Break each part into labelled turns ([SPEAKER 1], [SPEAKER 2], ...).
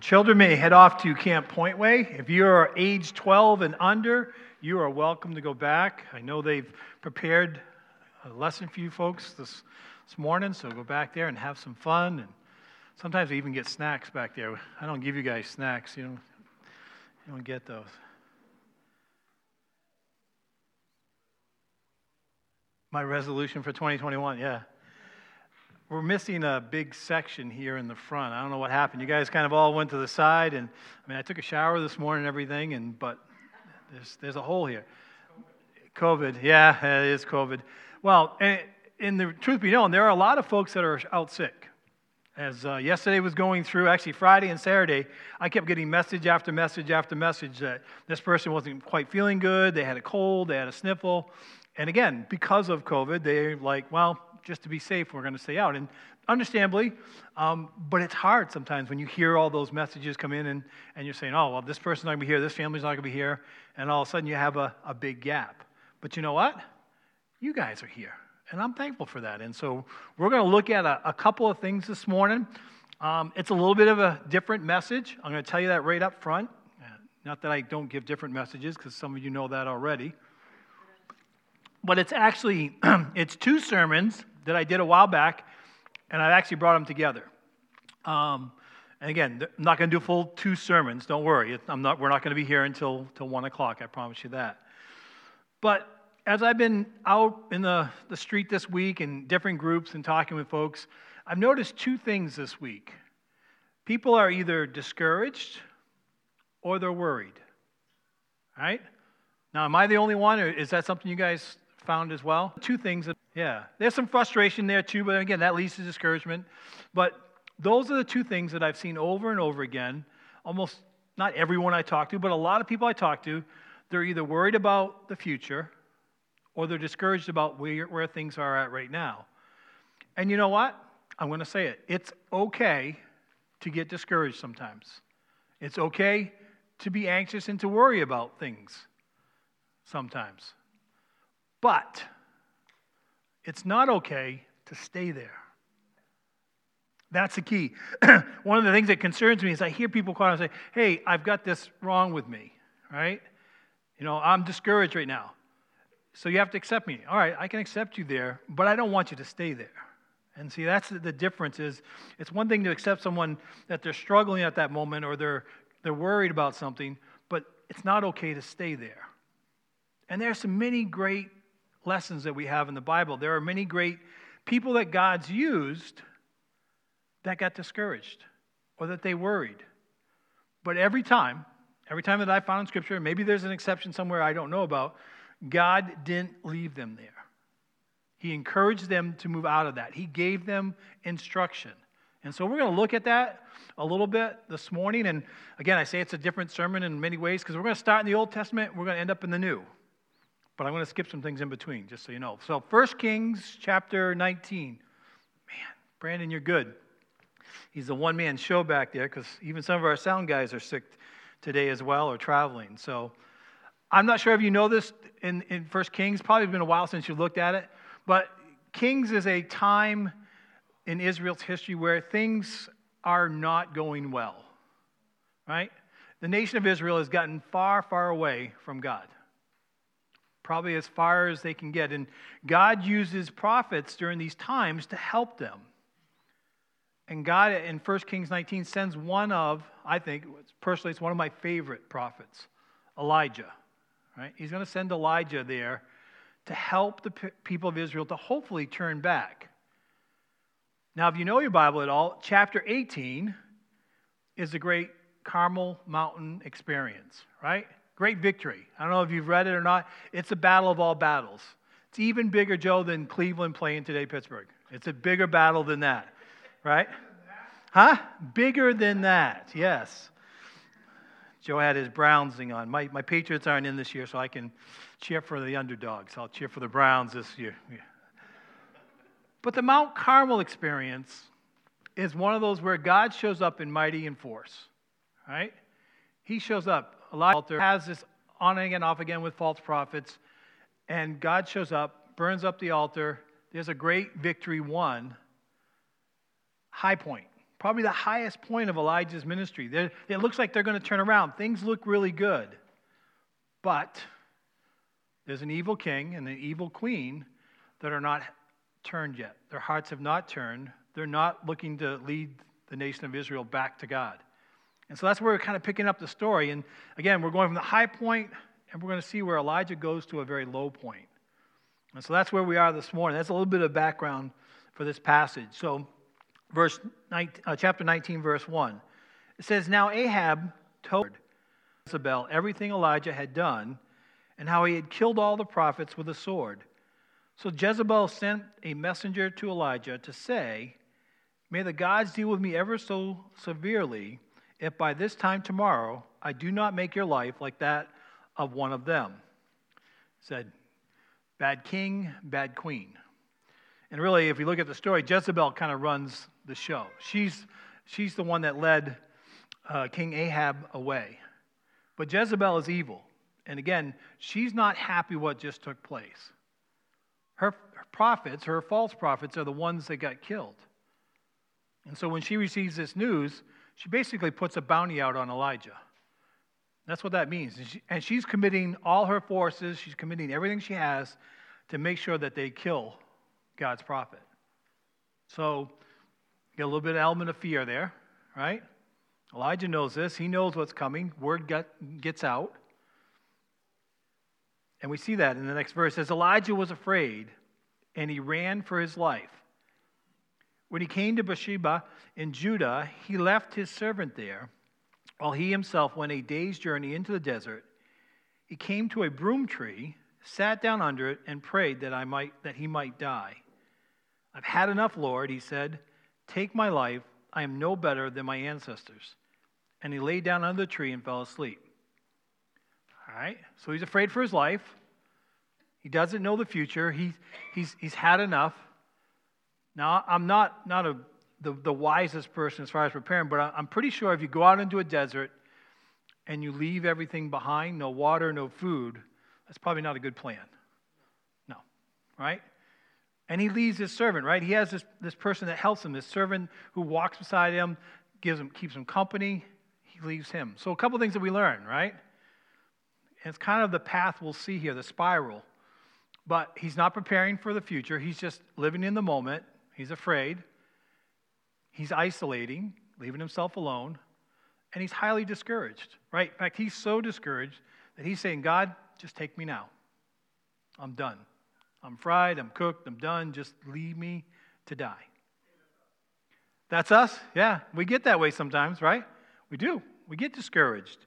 [SPEAKER 1] Children may head off to Camp Pointway. If you are age 12 and under, you are welcome to go back. I know they've prepared a lesson for you folks this, this morning, so go back there and have some fun. And sometimes we even get snacks back there. I don't give you guys snacks, you don't, you don't get those. My resolution for 2021, yeah. We're missing a big section here in the front. I don't know what happened. You guys kind of all went to the side, and I mean, I took a shower this morning and everything, and but there's there's a hole here. COVID, yeah, it is COVID. Well, and in the truth be known, there are a lot of folks that are out sick. As uh, yesterday was going through, actually Friday and Saturday, I kept getting message after message after message that this person wasn't quite feeling good. They had a cold, they had a sniffle, and again, because of COVID, they're like, well, just to be safe, we're going to stay out. And understandably, um, but it's hard sometimes when you hear all those messages come in and, and you're saying, oh, well, this person's not going to be here, this family's not going to be here, and all of a sudden you have a, a big gap. But you know what? You guys are here, and I'm thankful for that. And so we're going to look at a, a couple of things this morning. Um, it's a little bit of a different message. I'm going to tell you that right up front. Not that I don't give different messages, because some of you know that already but it's actually it's two sermons that I did a while back, and I've actually brought them together. Um, and again, I'm not going to do full two sermons. Don't worry. I'm not, we're not going to be here until, until 1 o'clock. I promise you that. But as I've been out in the, the street this week in different groups and talking with folks, I've noticed two things this week. People are either discouraged or they're worried. All right? Now, am I the only one, or is that something you guys found as well. Two things. That, yeah, there's some frustration there too, but again, that leads to discouragement. But those are the two things that I've seen over and over again. Almost not everyone I talk to, but a lot of people I talk to, they're either worried about the future or they're discouraged about where, where things are at right now. And you know what? I'm going to say it. It's okay to get discouraged sometimes. It's okay to be anxious and to worry about things sometimes. But it's not okay to stay there. That's the key. One of the things that concerns me is I hear people call and say, Hey, I've got this wrong with me, right? You know, I'm discouraged right now. So you have to accept me. All right, I can accept you there, but I don't want you to stay there. And see, that's the difference is it's one thing to accept someone that they're struggling at that moment or they're, they're worried about something, but it's not okay to stay there. And there's some many great lessons that we have in the Bible. There are many great people that God's used that got discouraged or that they worried. But every time, every time that I found in Scripture, maybe there's an exception somewhere I don't know about, God didn't leave them there. He encouraged them to move out of that. He gave them instruction. And so we're going to look at that a little bit this morning. And again, I say it's a different sermon in many ways because we're going to start in the Old Testament, we're going to end up in the New. But I'm going to skip some things in between, just so you know. So 1 Kings chapter 19. Man, Brandon, you're good. He's a one man show back there because even some of our sound guys are sick today as well or traveling. So I'm not sure if you know this in, in 1 Kings. Probably been a while since you looked at it. But Kings is a time in Israel's history where things are not going well, right? The nation of Israel has gotten far, far away from God probably as far as they can get. And God uses prophets during these times to help them. And God in 1 Kings 19 sends one of, I think, personally, it's one of my favorite prophets, Elijah. Right? He's going to send Elijah there to help the people of Israel to hopefully turn back. Now, if you know your Bible at all, chapter 18 is the great Carmel Mountain experience, right? Great victory. I don't know if you've read it or not. It's a battle of all battles. It's even bigger, Joe, than Cleveland playing today, Pittsburgh. It's a bigger battle than that, right? Huh? Bigger than that, yes. Joe had his Browns thing on. My, my Patriots aren't in this year, so I can cheer for the underdogs. I'll cheer for the Browns this year. Yeah. But the Mount Carmel experience is one of those where God shows up in mighty and force, right? He shows up. Elijah has this on again, off again with false prophets, and God shows up, burns up the altar. There's a great victory won. High point. probably the highest point of Elijah's ministry. They're, it looks like they're going to turn around. Things look really good. But there's an evil king and an evil queen that are not turned yet. Their hearts have not turned. They're not looking to lead the nation of Israel back to God. And so that's where we're kind of picking up the story. And again, we're going from the high point, and we're going to see where Elijah goes to a very low point. And so that's where we are this morning. That's a little bit of background for this passage. So, verse 19, uh, chapter 19, verse 1. It says, Now Ahab told Jezebel everything Elijah had done and how he had killed all the prophets with a sword. So Jezebel sent a messenger to Elijah to say, May the gods deal with me ever so severely if by this time tomorrow I do not make your life like that of one of them. Said, bad king, bad queen. And really, if you look at the story, Jezebel kind of runs the show. She's, she's the one that led uh, King Ahab away. But Jezebel is evil. And again, she's not happy what just took place. Her, her prophets, her false prophets, are the ones that got killed. And so when she receives this news, she basically puts a bounty out on Elijah. That's what that means. And, she, and she's committing all her forces, she's committing everything she has to make sure that they kill God's prophet. So, get a little bit of element of fear there, right? Elijah knows this. He knows what's coming. Word get, gets out. And we see that in the next verse. As Elijah was afraid, and he ran for his life. When he came to Beersheba in Judah, he left his servant there while he himself went a day's journey into the desert. He came to a broom tree, sat down under it, and prayed that, I might, that he might die. I've had enough, Lord, he said. Take my life. I am no better than my ancestors. And he lay down under the tree and fell asleep. All right, so he's afraid for his life. He doesn't know the future. He, he's, he's had enough. Now, I'm not, not a, the, the wisest person as far as preparing, but I'm pretty sure if you go out into a desert and you leave everything behind no water, no food that's probably not a good plan. No, right? And he leaves his servant, right? He has this, this person that helps him, this servant who walks beside him, gives him, keeps him company. He leaves him. So, a couple things that we learn, right? And it's kind of the path we'll see here, the spiral. But he's not preparing for the future. He's just living in the moment. He's afraid. He's isolating, leaving himself alone. And he's highly discouraged, right? In fact, he's so discouraged that he's saying, God, just take me now. I'm done. I'm fried. I'm cooked. I'm done. Just leave me to die. That's us? Yeah, we get that way sometimes, right? We do. We get discouraged.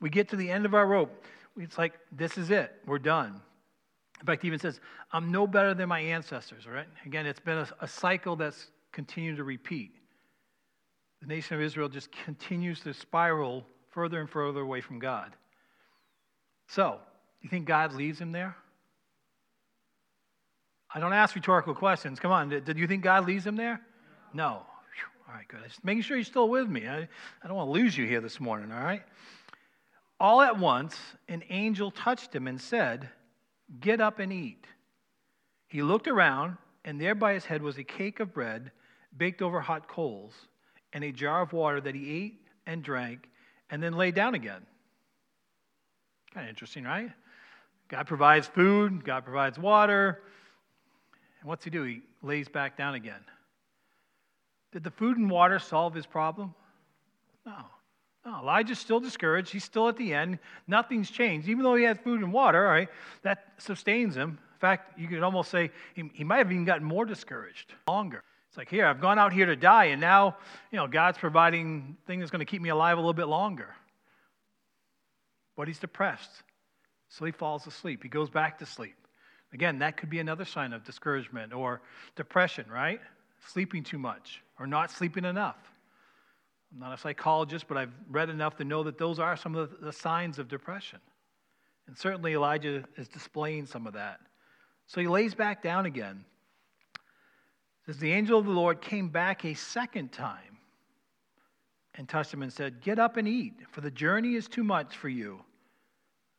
[SPEAKER 1] We get to the end of our rope. It's like, this is it. We're done. In fact, even says, I'm no better than my ancestors, right? Again, it's been a, a cycle that's continued to repeat. The nation of Israel just continues to spiral further and further away from God. So, you think God leaves him there? I don't ask rhetorical questions. Come on, did, you think God leaves him there? No. All right, good. Just making sure you're still with me. I, I don't want to lose you here this morning, all right? All at once, an angel touched him and said, Get up and eat. He looked around, and there by his head was a cake of bread baked over hot coals and a jar of water that he ate and drank and then lay down again. Kind of interesting, right? God provides food, God provides water. And what's he do? He lays back down again. Did the food and water solve his problem? No. No, Elijah's still discouraged. He's still at the end. Nothing's changed. Even though he has food and water, all right, that sustains him. In fact, you could almost say he, he might have even gotten more discouraged longer. It's like, here, I've gone out here to die, and now, you know, God's providing thing that's going to keep me alive a little bit longer. But he's depressed. So he falls asleep. He goes back to sleep. Again, that could be another sign of discouragement or depression, right? Sleeping too much or not sleeping enough. I'm not a psychologist, but I've read enough to know that those are some of the signs of depression. And certainly Elijah is displaying some of that. So he lays back down again. It says the angel of the Lord came back a second time and touched him and said, Get up and eat, for the journey is too much for you.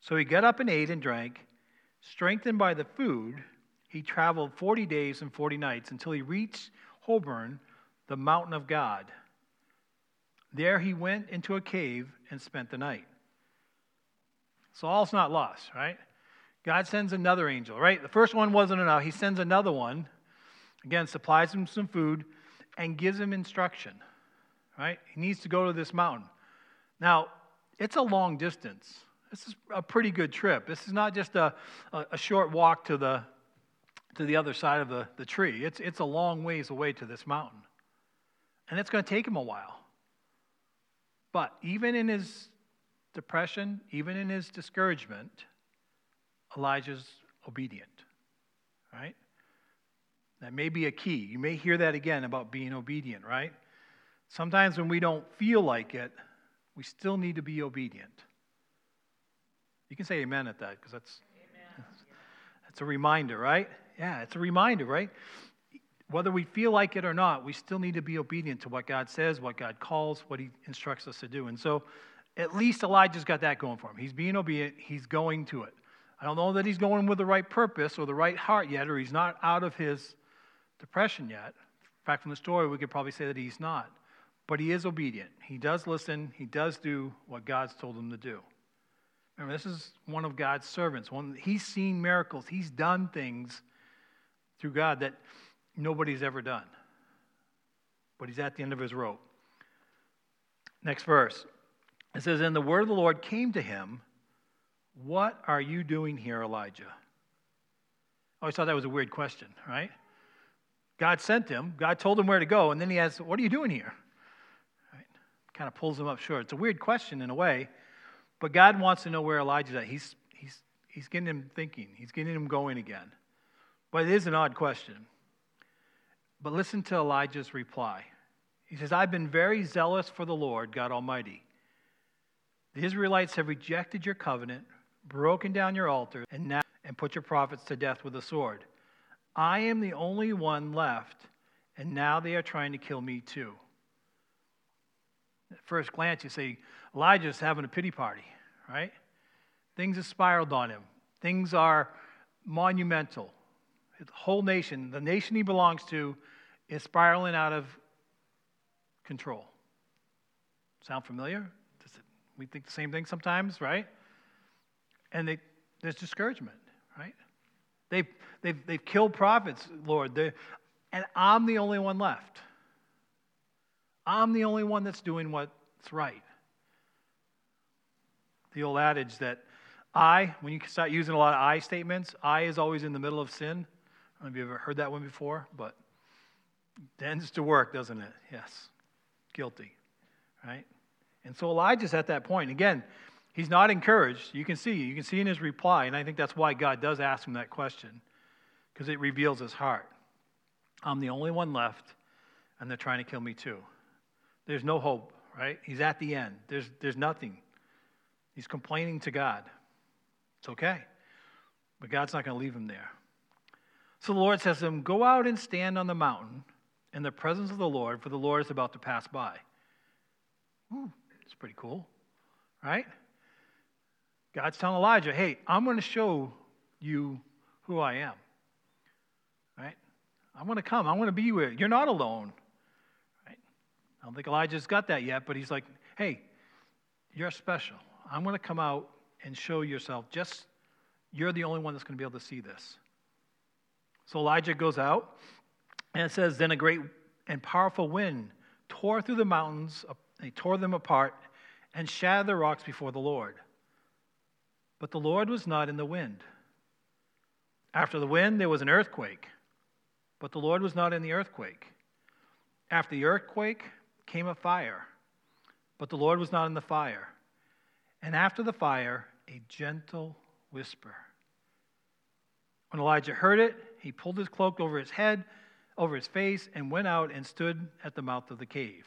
[SPEAKER 1] So he got up and ate and drank. Strengthened by the food, he traveled 40 days and 40 nights until he reached Horeb, the mountain of God. There he went into a cave and spent the night. So all's not lost, right? God sends another angel, right? The first one wasn't enough. He sends another one, again, supplies him some food and gives him instruction, right? He needs to go to this mountain. Now, it's a long distance. This is a pretty good trip. This is not just a, a, a short walk to the, to the other side of the, the tree. It's, it's a long ways away to this mountain. And it's going to take him a while. But even in his depression, even in his discouragement, Elijah's obedient. Right? That may be a key. You may hear that again about being obedient, right? Sometimes when we don't feel like it, we still need to be obedient. You can say amen at that because that's, that's, that's a reminder, right? Yeah, it's a reminder, right? Whether we feel like it or not, we still need to be obedient to what God says, what God calls, what He instructs us to do. And so at least Elijah's got that going for him. He's being obedient, he's going to it. I don't know that he's going with the right purpose or the right heart yet, or he's not out of his depression yet. In fact, from the story, we could probably say that he's not. But he is obedient. He does listen, he does do what God's told him to do. Remember, this is one of God's servants. One, he's seen miracles, he's done things through God that nobody's ever done. But he's at the end of his rope. Next verse. It says, And the word of the Lord came to him, What are you doing here, Elijah? I always thought that was a weird question, right? God sent him, God told him where to go, and then he asks, What are you doing here? Right? Kind of pulls him up short. It's a weird question in a way, but God wants to know where Elijah's at. He's, he's, he's getting him thinking, he's getting him going again. But it is an odd question. But listen to Elijah's reply. He says, I've been very zealous for the Lord, God Almighty. The Israelites have rejected your covenant, broken down your altar, and now and put your prophets to death with a sword. I am the only one left, and now they are trying to kill me too. At first glance, you say, Elijah's having a pity party, right? Things have spiraled on him. Things are monumental. The whole nation, the nation he belongs to, is spiraling out of control. Sound familiar? We think the same thing sometimes, right? And they, there's discouragement, right? They've, they've, they've killed prophets, Lord, and I'm the only one left. I'm the only one that's doing what's right. The old adage that I, when you start using a lot of I statements, I is always in the middle of sin. I don't know if you've ever heard that one before, but tends to work, doesn't it? Yes. Guilty. Right? And so Elijah's at that point. Again, he's not encouraged. You can see, you can see in his reply, and I think that's why God does ask him that question, because it reveals his heart. I'm the only one left, and they're trying to kill me too. There's no hope, right? He's at the end. There's, there's nothing. He's complaining to God. It's okay. But God's not going to leave him there. So the Lord says to him, Go out and stand on the mountain in the presence of the Lord, for the Lord is about to pass by. Hmm, Ooh, it's pretty cool, right? God's telling Elijah, Hey, I'm going to show you who I am. Right? I'm going to come. I'm going to be with you. You're not alone. Right? I don't think Elijah's got that yet, but he's like, Hey, you're special. I'm going to come out and show yourself. Just, you're the only one that's going to be able to see this. So Elijah goes out, and it says, Then a great and powerful wind tore through the mountains, uh, he tore them apart, and shattered the rocks before the Lord. But the Lord was not in the wind. After the wind, there was an earthquake, but the Lord was not in the earthquake. After the earthquake came a fire, but the Lord was not in the fire. And after the fire, a gentle whisper. When Elijah heard it, he pulled his cloak over his head, over his face, and went out and stood at the mouth of the cave.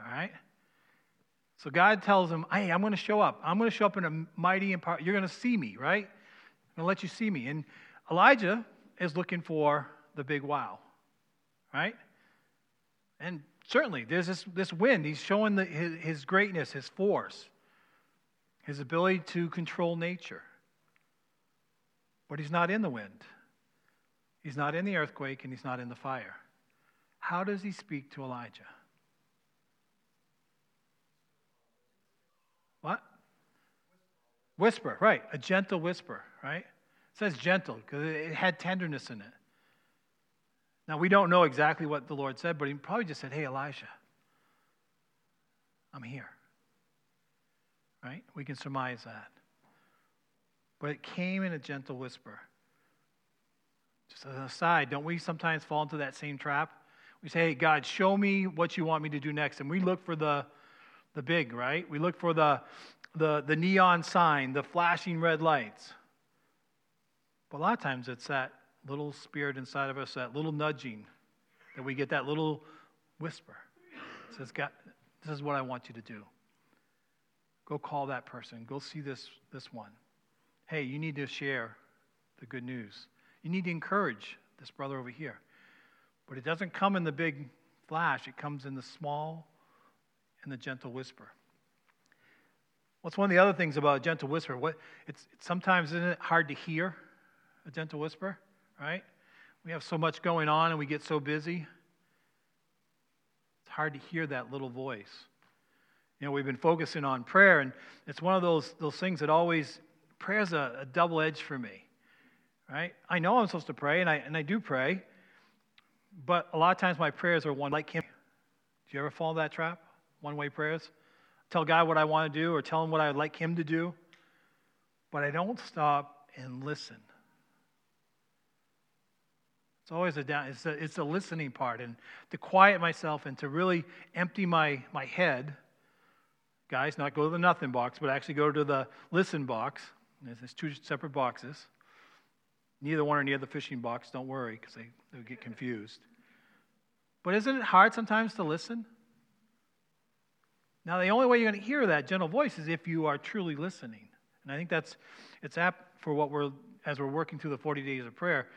[SPEAKER 1] All right? So God tells him, Hey, I'm going to show up. I'm going to show up in a mighty and power. You're going to see me, right? I'm going to let you see me. And Elijah is looking for the big wow, right? And certainly, there's this, this wind. He's showing the, his, his greatness, his force, his ability to control nature. But he's not in the wind, he's not in the earthquake, and he's not in the fire. How does he speak to Elijah? What? Whisper, right. A gentle whisper, right? It says gentle because it had tenderness in it. Now, we don't know exactly what the Lord said, but he probably just said, Hey, Elijah, I'm here. Right? We can surmise that. But it came in a gentle whisper. Just as an aside, don't we sometimes fall into that same trap? We say, Hey, God, show me what you want me to do next. And we look for the, the big, right? We look for the, the, the neon sign, the flashing red lights. But a lot of times it's that little spirit inside of us, that little nudging, that we get that little whisper. It says, God, this is what I want you to do. Go call that person. Go see this, this one. Hey, you need to share the good news. You need to encourage this brother over here. But it doesn't come in the big flash, it comes in the small and the gentle whisper. What's one of the other things about a gentle whisper? What it's, it's sometimes isn't it hard to hear a gentle whisper, right? We have so much going on and we get so busy. It's hard to hear that little voice. You know, we've been focusing on prayer, and it's one of those, those things that always, prayer is a, a double edge for me, right? I know I'm supposed to pray, and I, and I do pray, but a lot of times my prayers are one like Him. Do you ever fall that trap? One way prayers? Tell God what I want to do or tell Him what I would like Him to do, but I don't stop and listen. It's always a down, it's a, it's a listening part and to quiet myself and to really empty my, my head. Guys, not go to the nothing box, but actually go to the listen box. There's two separate boxes. Neither one are near the fishing box, don't worry, because they, they get confused. But isn't it hard sometimes to listen? Now, the only way you're going to hear that gentle voice is if you are truly listening. And I think that's it's apt for what we're as we're working through the 40 days of prayer.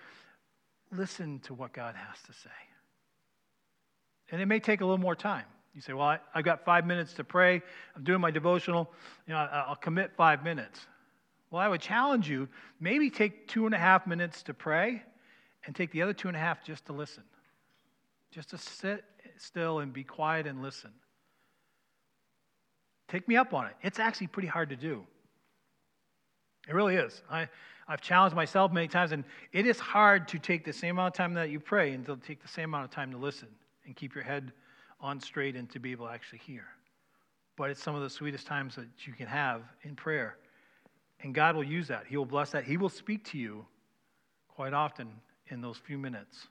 [SPEAKER 1] Listen to what God has to say. And it may take a little more time. You say, Well, I, have got five minutes to pray. I'm doing my devotional. You know, I, I'll commit five minutes. Well, I would challenge you maybe take two and a half minutes to pray and take the other two and a half just to listen. Just to sit still and be quiet and listen. Take me up on it. It's actually pretty hard to do. It really is. I, I've challenged myself many times, and it is hard to take the same amount of time that you pray and to take the same amount of time to listen and keep your head on straight and to be able to actually hear. But it's some of the sweetest times that you can have in prayer. And God will use that. He will bless that. He will speak to you quite often in those few minutes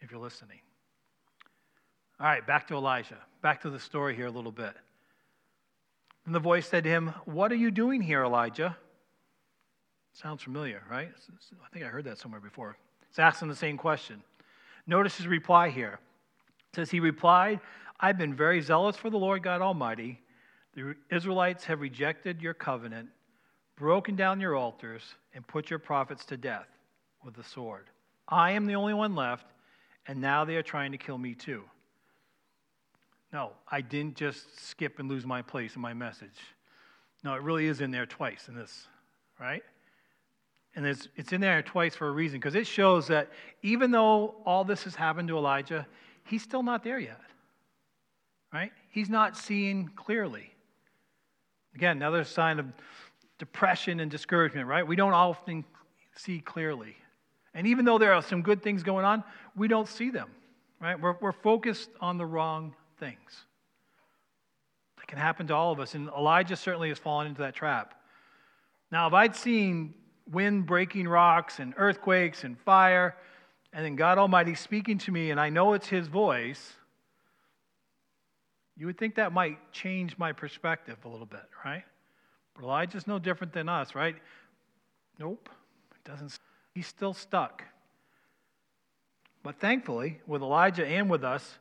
[SPEAKER 1] if you're listening. All right, back to Elijah. Back to the story here a little bit. And the voice said to him, What are you doing here, Elijah? Sounds familiar, right? I think I heard that somewhere before. It's asking the same question. Notice his reply here. It says, He replied, I've been very zealous for the Lord God Almighty. The Israelites have rejected your covenant, broken down your altars, and put your prophets to death with the sword. I am the only one left, and now they are trying to kill me too. No, I didn't just skip and lose my place in my message. No, it really is in there twice in this, right? And it's, it's in there twice for a reason, because it shows that even though all this has happened to Elijah, he's still not there yet, right? He's not seeing clearly. Again, another sign of depression and discouragement, right? We don't often see clearly. And even though there are some good things going on, we don't see them, right? We're, we're focused on the wrong things. That can happen to all of us. And Elijah certainly has fallen into that trap. Now, if I'd seen wind breaking rocks and earthquakes and fire, and then God Almighty speaking to me, and I know it's His voice, you would think that might change my perspective a little bit, right? Elijah's no different than us, right? Nope, it doesn't. He's still stuck. But thankfully, with Elijah and with us,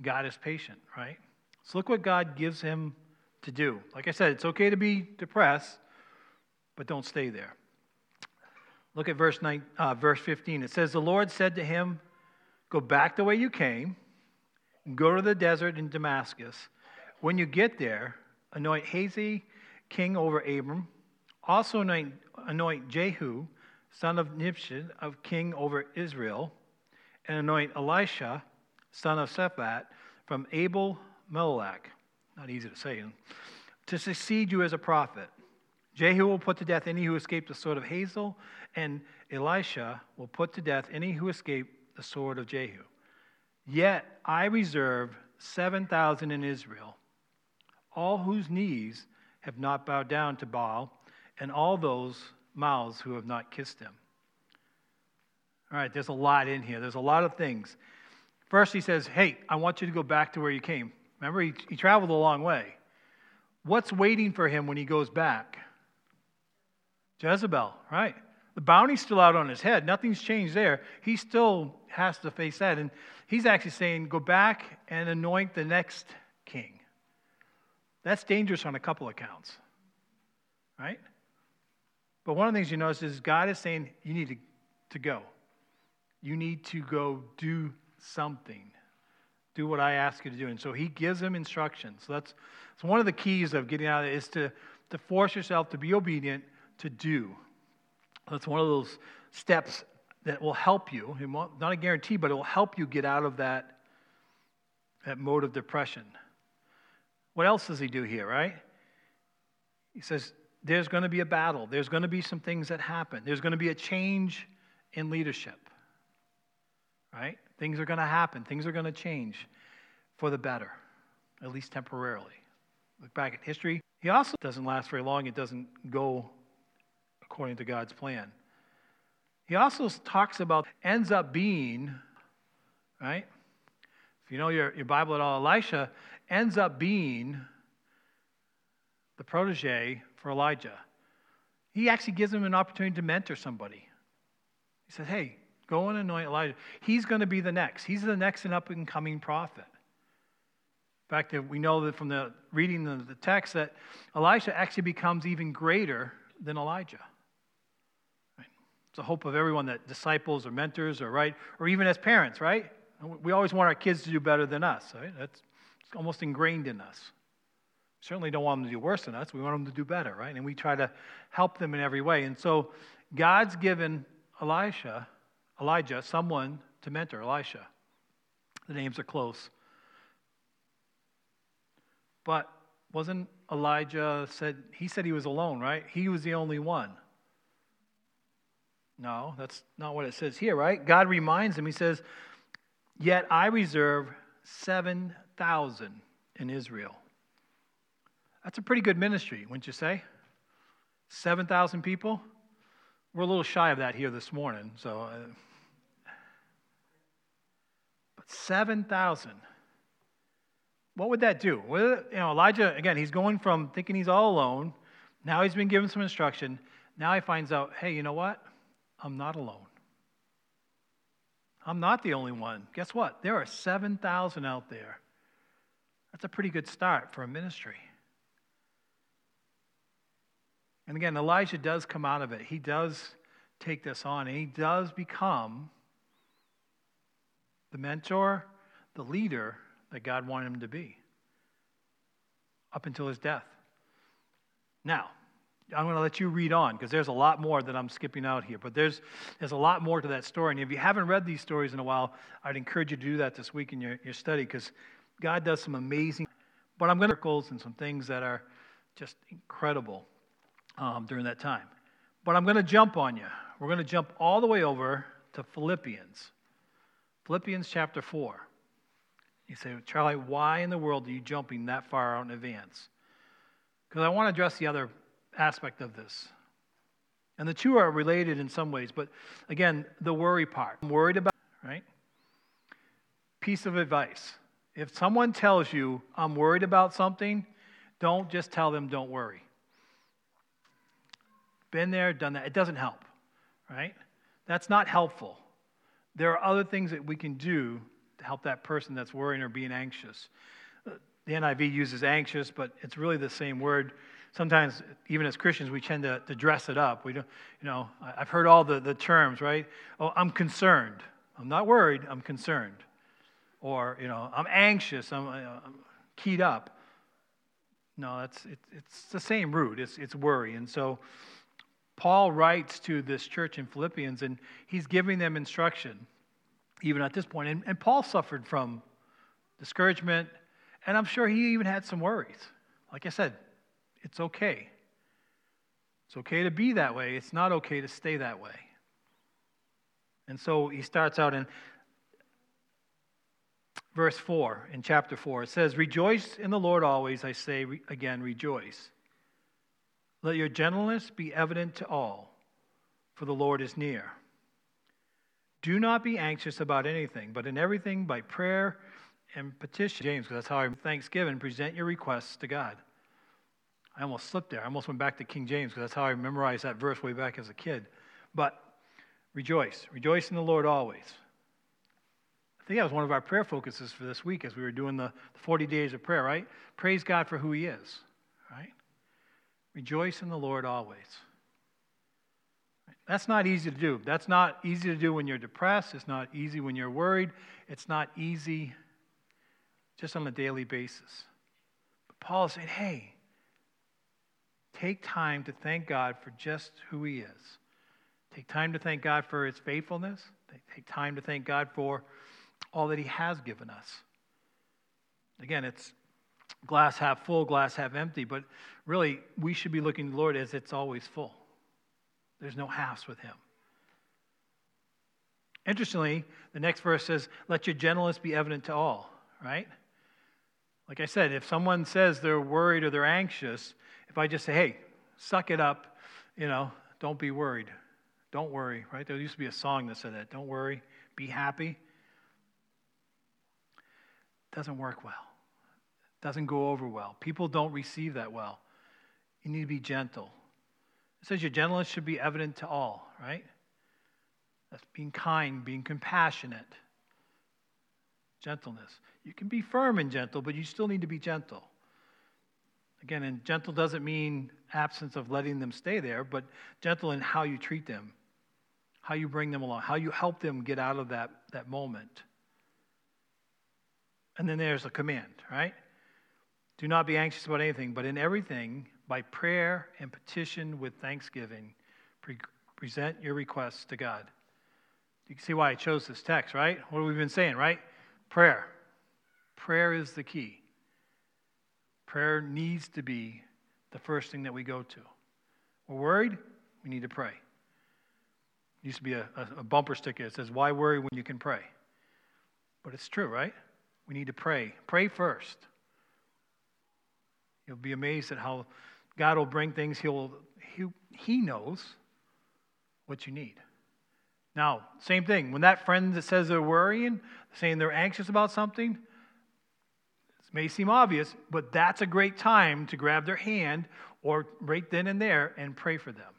[SPEAKER 1] God is patient, right? So look what God gives him to do. Like I said, it's okay to be depressed, but don't stay there. Look at verse, 9, uh, verse 15. It says, The Lord said to him, Go back the way you came, go to the desert in Damascus. When you get there, anoint Hazael king over Abram. Also anoint, anoint Jehu, son of Nimshi, of king over Israel, and anoint Elisha, son of Shaphat, from Abel Melech, not easy to say, to succeed you as a prophet. Jehu will put to death any who escape the sword of Hazael, and Elisha will put to death any who escape the sword of Jehu. Yet I reserve 7,000 in Israel, all whose knees have not bowed down to Baal, and all those mouths who have not kissed him. All right, there's a lot in here. There's a lot of things. First, he says, Hey, I want you to go back to where you came. Remember, he, he traveled a long way. What's waiting for him when he goes back? Jezebel, right? The bounty's still out on his head. Nothing's changed there. He still has to face that. And he's actually saying, go back and anoint the next king. That's dangerous on a couple accounts, right? But one of the things you notice is God is saying, you need to, to go. You need to go do something. Do what I ask you to do. And so he gives him instructions. So that's, that's one of the keys of getting out of it is to, to force yourself to be obedient, to do. That's one of those steps that will help you. Not a guarantee, but it will help you get out of that, that mode of depression. What else does he do here, right? He says, there's going to be a battle. There's going to be some things that happen. There's going to be a change in leadership, right? Things are going to happen. Things are going to change for the better, at least temporarily. Look back at history. He also doesn't last very long. It doesn't go according to God's plan. He also talks about, ends up being, right? If you know your, your Bible at all, Elisha ends up being the protege for Elijah. He actually gives him an opportunity to mentor somebody. He says, hey, go and anoint Elijah. He's going to be the next. He's the next and up and coming prophet. In fact, we know that from the reading of the text that Elisha actually becomes even greater than Elijah. It's a hope of everyone that disciples or mentors or right, or even as parents, right? We always want our kids to do better than us, right? That's almost ingrained in us. Certainly don't want them to do worse than us. We want them to do better, right? And we try to help them in every way. And so God's given Elisha, Elijah, someone to mentor Elisha. The names are close. But wasn't Elijah said he said he was alone, right? He was the only one. No, that's not what it says here, right? God reminds him, He says, Yet I reserve 7,000 in Israel. That's a pretty good ministry, wouldn't you say? 7,000 people? We're a little shy of that here this morning, so. Uh, but 7,000. What would that do? Well, you know, Elijah, again, he's going from thinking he's all alone. Now he's been given some instruction. Now he finds out, hey, you know what? I'm not alone. I'm not the only one. Guess what? There are 7,000 out there. That's a pretty good start for a ministry. And again, Elijah does come out of it. He does take this on, and he does become the mentor, the leader that God wanted him to be up until his death. Now, I'm going to let you read on because there's a lot more that I'm skipping out here. But there's, there's a lot more to that story. And if you haven't read these stories in a while, I'd encourage you to do that this week in your, your study because God does some amazing. But I'm going to circles and some things that are just incredible um, during that time. But I'm going to jump on you. We're going to jump all the way over to Philippians. Philippians chapter 4. You say, Charlie, why in the world are you jumping that far out in advance? Because I want to address the other aspect of this. And the two are related in some ways, but again, the worry part. I'm worried about, right? Piece of advice. If someone tells you, I'm worried about something, don't just tell them, don't worry. Been there, done that. It doesn't help, right? That's not helpful. There are other things that we can do to help that person that's worrying or being anxious. The NIV uses anxious, but it's really the same word sometimes, even as Christians, we tend to, to dress it up. We don't, you know, I've heard all the, the terms, right? Oh, I'm concerned. I'm not worried, I'm concerned. Or, you know, I'm anxious, I'm, I'm keyed up. No, that's, it, it's the same root, it's, it's worry. And so Paul writes to this church in Philippians, and he's giving them instruction, even at this point. And, and Paul suffered from discouragement, and I'm sure he even had some worries. Like I said, it's okay. It's okay to be that way, it's not okay to stay that way. And so he starts out in verse 4 in chapter 4. It says, Rejoice in the Lord always, I say again, rejoice. Let your gentleness be evident to all, for the Lord is near. Do not be anxious about anything, but in everything by prayer and petition. James, because that's how I thanksgiving, present your requests to God. I almost slipped there. I almost went back to King James because that's how I memorized that verse way back as a kid. But rejoice. Rejoice in the Lord always. Think that was one of our prayer focuses for this week as we were doing the 40 days of prayer, right? Praise God for who He is, right? Rejoice in the Lord always. That's not easy to do. That's not easy to do when you're depressed. It's not easy when you're worried. It's not easy just on a daily basis. But Paul is saying, hey, take time to thank God for just who He is. Take time to thank God for His faithfulness. Take time to thank God for all that He has given us. Again, it's glass half full, glass half empty, but really, we should be looking to the Lord as it's always full. There's no halves with him. Interestingly, the next verse says, Let your gentleness be evident to all, right? Like I said, if someone says they're worried or they're anxious, if I just say, Hey, suck it up, you know, don't be worried. Don't worry, right? There used to be a song that said that. Don't worry, be happy. Doesn't work well. Doesn't go over well. People don't receive that well. You need to be gentle. It says your gentleness should be evident to all, right? That's being kind, being compassionate. Gentleness. You can be firm and gentle, but you still need to be gentle. Again, and gentle doesn't mean absence of letting them stay there, but gentle in how you treat them, how you bring them along, how you help them get out of that, that moment. And then there's a command, right? Do not be anxious about anything, but in everything, by prayer and petition with thanksgiving, pre- present your requests to God. You can see why I chose this text, right? What have we been saying, right? Prayer. Prayer is the key. Prayer needs to be the first thing that we go to. We're worried, we need to pray. There used to be a, a, a bumper sticker that says, Why worry when you can pray? But it's true, right? We need to pray. Pray first. You'll be amazed at how God will bring things, he'll, he, he knows what you need. Now, same thing. When that friend that says they're worrying, saying they're anxious about something, it may seem obvious, but that's a great time to grab their hand or right then and there and pray for them.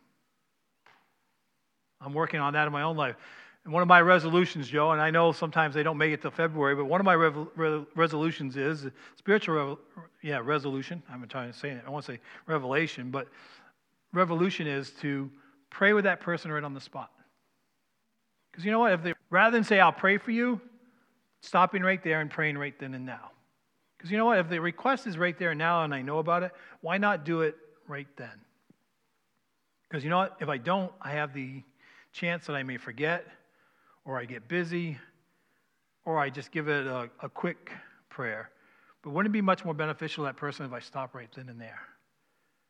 [SPEAKER 1] I'm working on that in my own life. And one of my resolutions, Joe, and I know sometimes they don't make it till February, but one of my rev- re- resolutions is spiritual, rev- yeah, resolution. I'm trying to say it. I want to say revelation, but revolution is to pray with that person right on the spot. Because you know what? If they rather than say I'll pray for you, stopping right there and praying right then and now. Because you know what? If the request is right there and now and I know about it, why not do it right then? Because you know what? If I don't, I have the chance that I may forget or I get busy, or I just give it a, a quick prayer. But wouldn't it be much more beneficial to that person if I stop right then and there?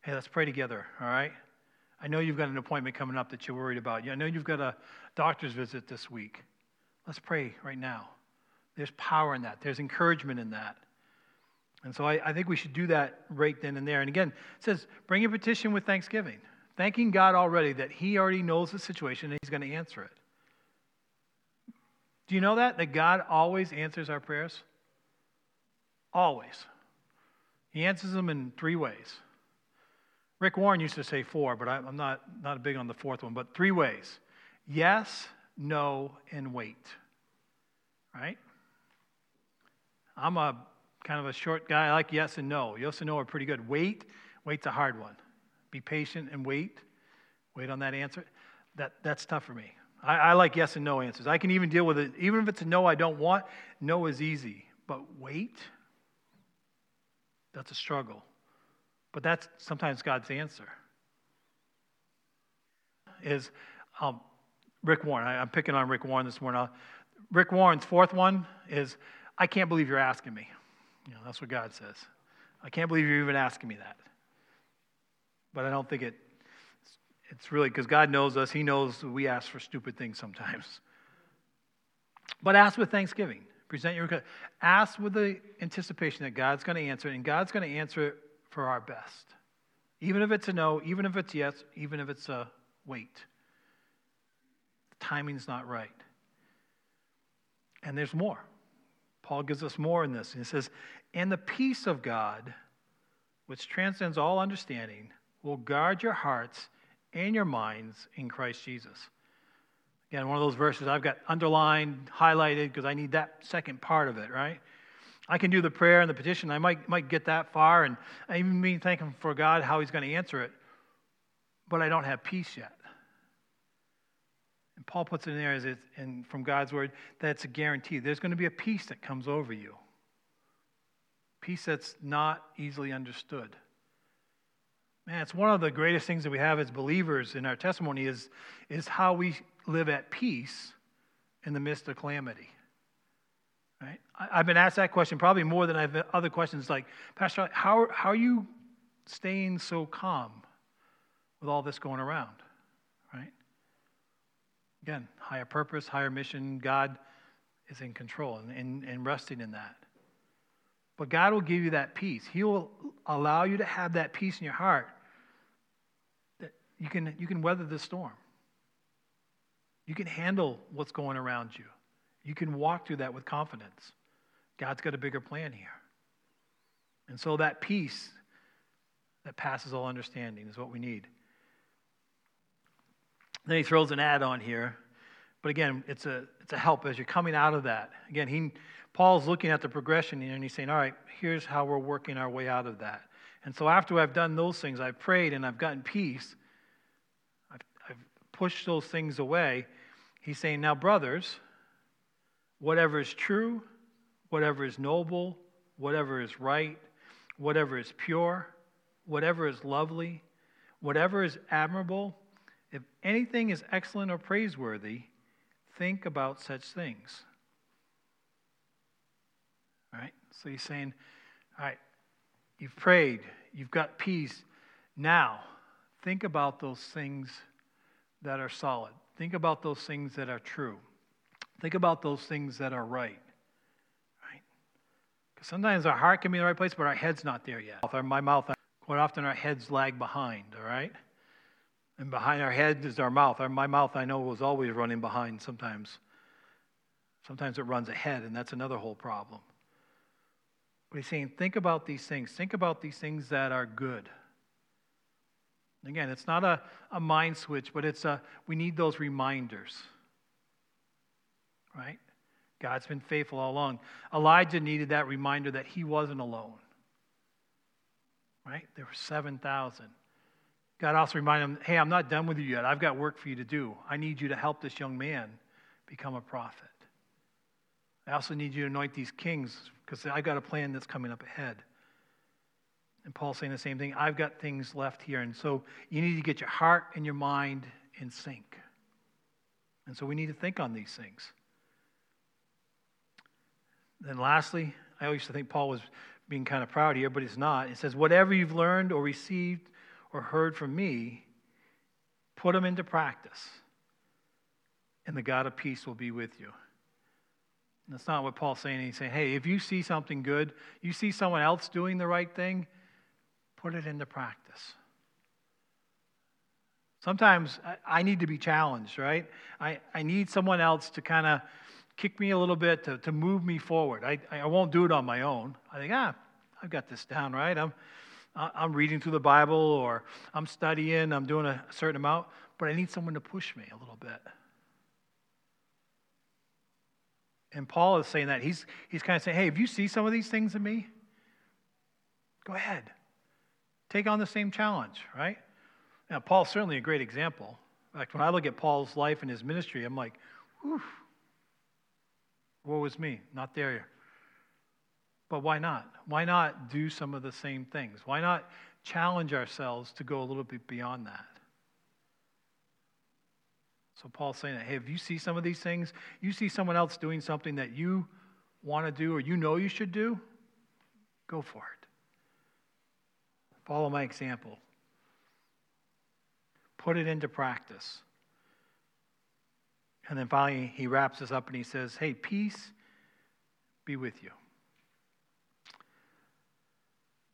[SPEAKER 1] Hey, let's pray together, all right? I know you've got an appointment coming up that you're worried about. I know you've got a doctor's visit this week. Let's pray right now. There's power in that, there's encouragement in that. And so I, I, think we should do that right then and there. And again, it says, bring your petition with thanksgiving, thanking God already that He already knows the situation and He's going to answer it. Do you know that? That God always answers our prayers? Always. He answers them in three ways. Rick Warren used to say four, but I'm not, not big on the fourth one, but three ways yes, no, and wait. Right? I'm a kind of a short guy. I like yes and no. Yes and no are pretty good. Wait, wait's a hard one. Be patient and wait. Wait on that answer. That, that's tough for me. I, I like yes and no answers. I can even deal with it. Even if it's a no I don't want, no is easy. But wait, that's a struggle. But that's sometimes God's answer. Is um, Rick Warren. I, am picking on Rick Warren this morning. Rick Warren's fourth one is, I can't believe you're asking me. You know, that's what God says. I can't believe you're even asking me that. But I don't think it's It's really because God knows us. He knows we ask for stupid things sometimes. But ask with thanksgiving. Present your request. Ask with the anticipation that God's going to answer it, and God's going to answer it for our best. Even if it's a no, even if it's yes, even if it's a wait. The timing's not right. And there's more. Paul gives us more in this. He says, And the peace of God, which transcends all understanding, will guard your hearts and your minds in Christ Jesus. Again, one of those verses I've got underlined, highlighted, because I need that second part of it, right? I can do the prayer and the petition. I might, might get that far, and I even mean thanking for God how He's going to answer it, but I don't have peace yet. And Paul puts it in there as it's from God's word that it's a guarantee. There's going to be a peace that comes over you, peace that's not easily understood. Man, it's one of the greatest things that we have as believers in our testimony is, is how we live at peace in the midst of calamity. Right? I, have been asked that question probably more than I've other questions like, Pastor, how, how are you staying so calm with all this going around? Right? Again, higher purpose, higher mission, God is in control and, and, and resting in that. But God will give you that peace. He will allow you to have that peace in your heart you can, you can weather the storm. You can handle what's going around you. You can walk through that with confidence. God's got a bigger plan here. And so that peace that passes all understanding is what we need. Then he throws an add on here. But again, it's a, it's a help as you're coming out of that. Again, he, Paul's looking at the progression here and he's saying, all right, here's how we're working our way out of that. And so after I've done those things, I've prayed and I've gotten peace, I've those things away. He's saying, now, brothers, whatever is true, whatever is noble, whatever is right, whatever is pure, whatever is lovely, whatever is admirable, if anything is excellent or praiseworthy, think about such things. All right? So he's saying, all right, you've prayed, you've got peace. Now, think about those things that are solid. Think about those things that are true. Think about those things that are right. Right? Because sometimes our heart can be in the right place, but our head's not there yet. My mouth, quite often our heads lag behind, all right? And behind our head is our mouth. Our, my mouth, I know, was always running behind sometimes. Sometimes it runs ahead, and that's another whole problem. But he's saying, think about these things. Think about these things that are good. Again, it's not a, a mind switch, but it's a, we need those reminders. Right? God's been faithful all along. Elijah needed that reminder that he wasn't alone. Right? There were 7,000. God also reminded him, hey, I'm not done with you yet. I've got work for you to do. I need you to help this young man become a prophet. I also need you to anoint these kings because I've got a plan that's coming up ahead. And Paul's saying the same thing. I've got things left here. And so you need to get your heart and your mind in sync. And so we need to think on these things. Then lastly, I always think Paul was being kind of proud here, but he's not. It says, Whatever you've learned or received or heard from me, put them into practice, and the God of peace will be with you. That's not what Paul's saying. He's saying, hey, if you see something good, you see someone else doing the right thing, put it into practice. Sometimes I need to be challenged, right? I, I need someone else to kind of kick me a little bit, to, to move me forward. I, I won't do it on my own. I think, ah, I've got this down, right? I'm, I'm reading through the Bible or I'm studying, I'm doing a certain amount, but I need someone to push me a little bit. And Paul is saying that. He's, he's kind of saying, hey, if you see some of these things in me, go ahead. Take on the same challenge, right? Now, Paul's certainly a great example. In fact, when I look at Paul's life and his ministry, I'm like, whew, woe was me, not there. But why not? Why not do some of the same things? Why not challenge ourselves to go a little bit beyond that? So Paul's saying that, hey, if you see some of these things, you see someone else doing something that you want to do or you know you should do, go for it. Follow my example. Put it into practice. And then finally, he wraps us up and he says, Hey, peace be with you.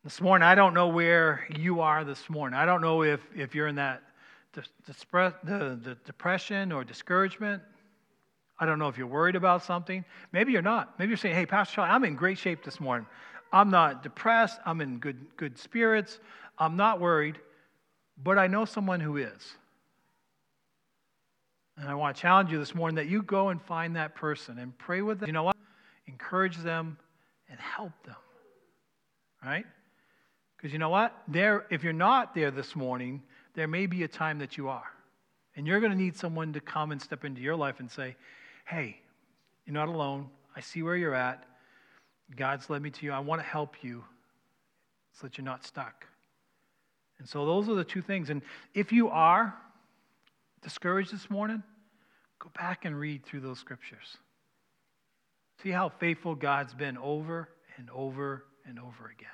[SPEAKER 1] This morning, I don't know where you are this morning. I don't know if, if you're in that the, the depression or discouragement. I don't know if you're worried about something. Maybe you're not. Maybe you're saying, hey, Pastor Charlie, I'm in great shape this morning. I'm not depressed. I'm in good, good spirits. I'm not worried, but I know someone who is. And I want to challenge you this morning that you go and find that person and pray with them. You know what? Encourage them and help them. Right? Because you know what? There, if you're not there this morning, there may be a time that you are. And you're going to need someone to come and step into your life and say, hey, you're not alone. I see where you're at. God's led me to you. I want to help you so that you're not stuck. And so those are the two things. And if you are discouraged this morning, go back and read through those scriptures. See how faithful God's been over and over and over again.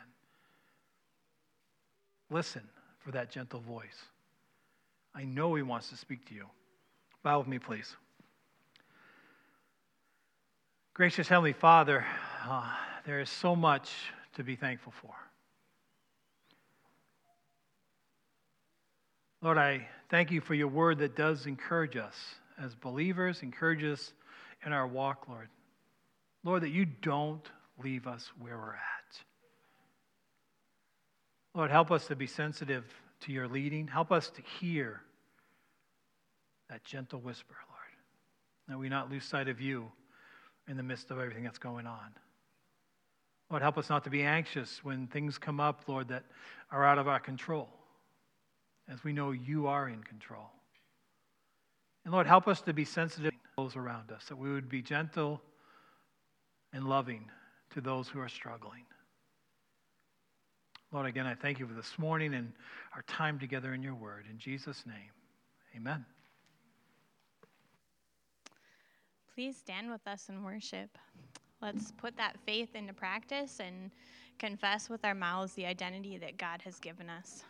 [SPEAKER 1] Listen for that gentle voice. I know He wants to speak to you. Bow with me, please. Gracious Heavenly Father, uh, there is so much to be thankful for. Lord, I thank you for your word that does encourage us as believers, encourage us in our walk, Lord. Lord, that you don't leave us where we're at. Lord, help us to be sensitive to your leading. Help us to hear that gentle whisper, Lord, that we not lose sight of you in the midst of everything that's going on. Lord, help us not to be anxious when things come up, Lord, that are out of our control as we know you are in control. And Lord, help us to be sensitive to those around us, that we would be gentle and loving to those who are struggling. Lord, again, I thank you for this morning and our time together in your word. In Jesus' name, amen.
[SPEAKER 2] Please stand with us in worship. Let's put that faith into practice and confess with our mouths the identity that God has given us.